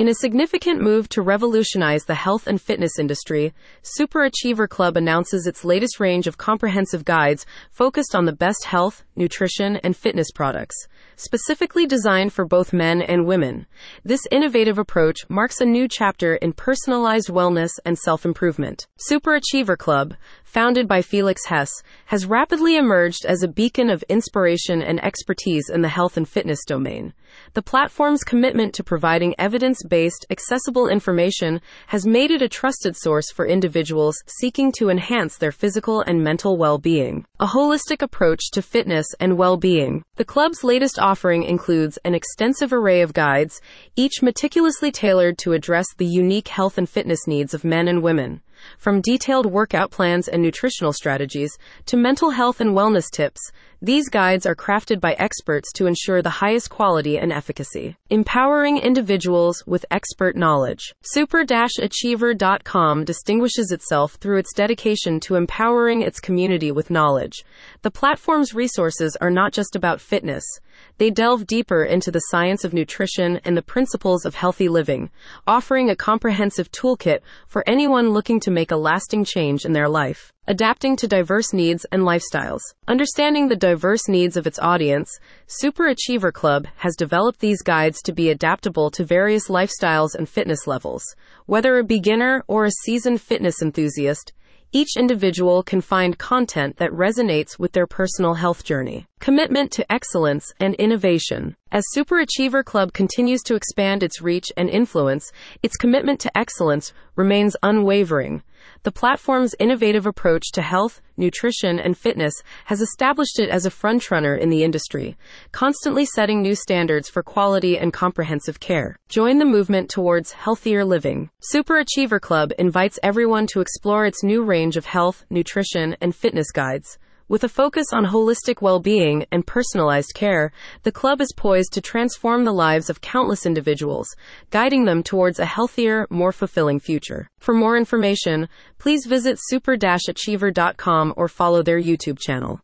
In a significant move to revolutionize the health and fitness industry, Super Achiever Club announces its latest range of comprehensive guides focused on the best health, nutrition, and fitness products, specifically designed for both men and women. This innovative approach marks a new chapter in personalized wellness and self improvement. Super Achiever Club, founded by Felix Hesse, has rapidly emerged as a beacon of inspiration and expertise in the health and fitness domain. The platform's commitment to providing evidence based, accessible information has made it a trusted source for individuals seeking to enhance their physical and mental well being. A holistic approach to fitness and well being. The club's latest offering includes an extensive array of guides, each meticulously tailored to address the unique health and fitness needs of men and women. From detailed workout plans and nutritional strategies to mental health and wellness tips, these guides are crafted by experts to ensure the highest quality and efficacy. Empowering individuals with expert knowledge. Super-Achiever.com distinguishes itself through its dedication to empowering its community with knowledge. The platform's resources are not just about fitness. They delve deeper into the science of nutrition and the principles of healthy living, offering a comprehensive toolkit for anyone looking to make a lasting change in their life. Adapting to diverse needs and lifestyles. Understanding the diverse needs of its audience, Super Achiever Club has developed these guides to be adaptable to various lifestyles and fitness levels. Whether a beginner or a seasoned fitness enthusiast, each individual can find content that resonates with their personal health journey. Commitment to excellence and innovation. As Super Achiever Club continues to expand its reach and influence, its commitment to excellence remains unwavering. The platform's innovative approach to health, nutrition, and fitness has established it as a frontrunner in the industry, constantly setting new standards for quality and comprehensive care. Join the movement towards healthier living. Super Achiever Club invites everyone to explore its new range of health, nutrition, and fitness guides. With a focus on holistic well being and personalized care, the club is poised to transform the lives of countless individuals, guiding them towards a healthier, more fulfilling future. For more information, please visit super achiever.com or follow their YouTube channel.